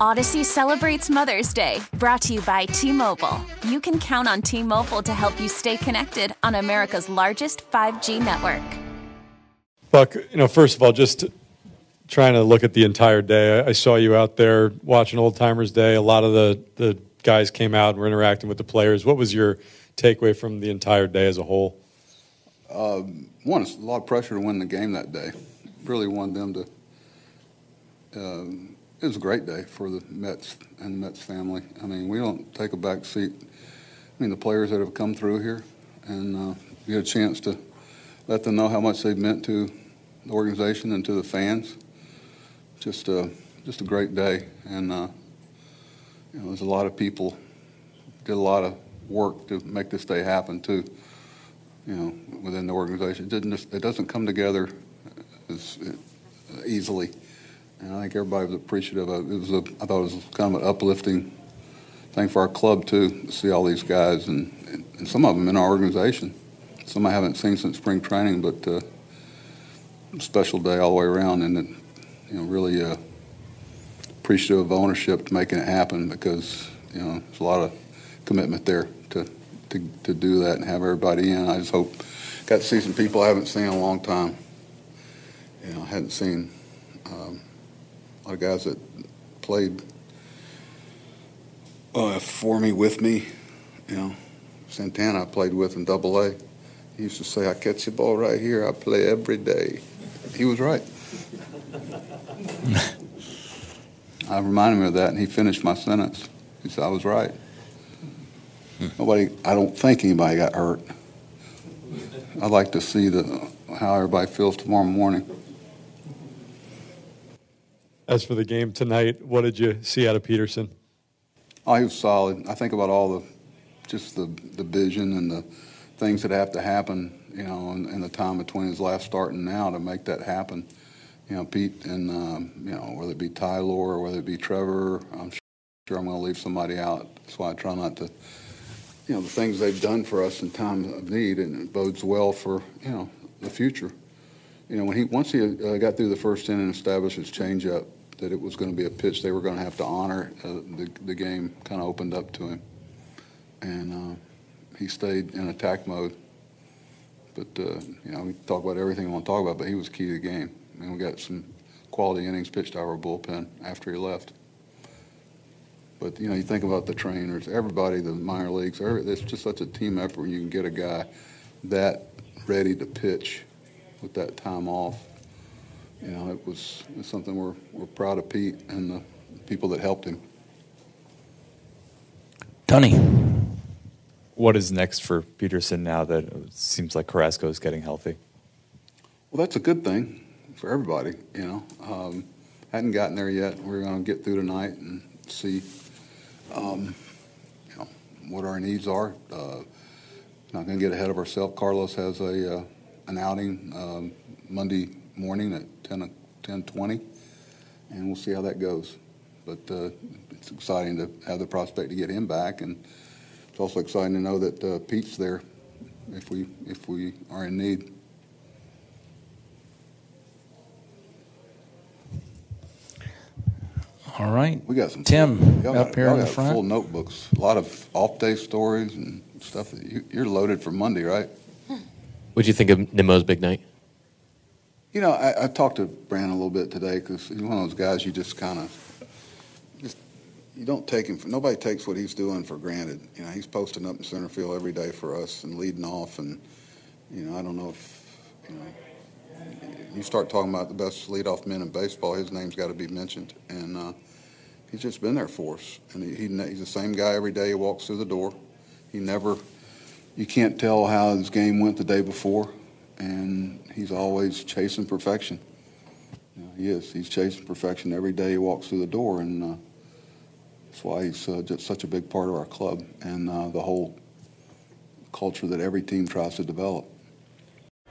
Audacy celebrates Mother's Day, brought to you by T Mobile. You can count on T Mobile to help you stay connected on America's largest 5G network. Buck, you know, first of all, just trying to look at the entire day. I saw you out there watching Old Timers Day. A lot of the, the guys came out and were interacting with the players. What was your takeaway from the entire day as a whole? Um, one, it's a lot of pressure to win the game that day. Really wanted them to. Um, it was a great day for the Mets and the Mets family. I mean, we don't take a back seat. I mean, the players that have come through here, and uh, get a chance to let them know how much they've meant to the organization and to the fans. Just a just a great day, and uh, you know, there's a lot of people did a lot of work to make this day happen too. You know, within the organization, it didn't just, it doesn't come together as uh, easily, and I think everybody was appreciative of it. It was a, I thought it was kind of an uplifting thing for our club too to see all these guys and, and some of them in our organization. Some I haven't seen since spring training, but uh, special day all the way around, and it, you know, really uh, appreciative of ownership to making it happen because you know there's a lot of commitment there to to, to do that and have everybody in. I just hope got to see some people I haven't seen in a long time. You know, I hadn't seen um, lot of guys that played uh, for me, with me. You know, Santana I played with in Double A. He used to say, "I catch the ball right here. I play every day." He was right. I reminded him of that, and he finished my sentence. He said, "I was right." Nobody, I don't think anybody got hurt. I'd like to see the how everybody feels tomorrow morning. As for the game tonight, what did you see out of Peterson? Oh, he was solid. I think about all the, just the, the vision and the things that have to happen, you know, in, in the time between his last start and now to make that happen. You know, Pete and, um, you know, whether it be Tyler or whether it be Trevor, I'm sure I'm going to leave somebody out. That's why I try not to, you know, the things they've done for us in time of need, and it bodes well for, you know, the future. You know, when he once he uh, got through the first inning and established his changeup, that it was going to be a pitch they were going to have to honor. Uh, the, the game kind of opened up to him. And uh, he stayed in attack mode. But, uh, you know, we talk about everything we want to talk about, but he was key to the game. Mean, we got some quality innings pitched out of our bullpen after he left. But, you know, you think about the trainers, everybody, the minor leagues, every, it's just such a team effort when you can get a guy that ready to pitch with that time off you know, it was it's something we're, we're proud of Pete and the people that helped him. Tony. What is next for Peterson now that it seems like Carrasco is getting healthy? Well, that's a good thing for everybody, you know. Um, hadn't gotten there yet. We're going to get through tonight and see, um, you know, what our needs are. Uh, not going to get ahead of ourselves. Carlos has a uh, an outing um, Monday morning at 10, 10 20, and we'll see how that goes. But uh, it's exciting to have the prospect to get him back, and it's also exciting to know that uh, Pete's there if we if we are in need. All right. We got some Tim y'all up got, here in the front. Full notebooks, a lot of off-day stories and stuff. That you, you're loaded for Monday, right? What'd you think of Nimmo's big night? You know, I, I talked to Brandon a little bit today because he's one of those guys you just kind of just you don't take him. For, nobody takes what he's doing for granted. You know, he's posting up in center field every day for us and leading off. And you know, I don't know if you know. You start talking about the best leadoff men in baseball, his name's got to be mentioned, and uh, he's just been there for us. And he, he, he's the same guy every day. He walks through the door. He never. You can't tell how his game went the day before and he's always chasing perfection. You know, he is. He's chasing perfection every day he walks through the door, and uh, that's why he's uh, just such a big part of our club and uh, the whole culture that every team tries to develop.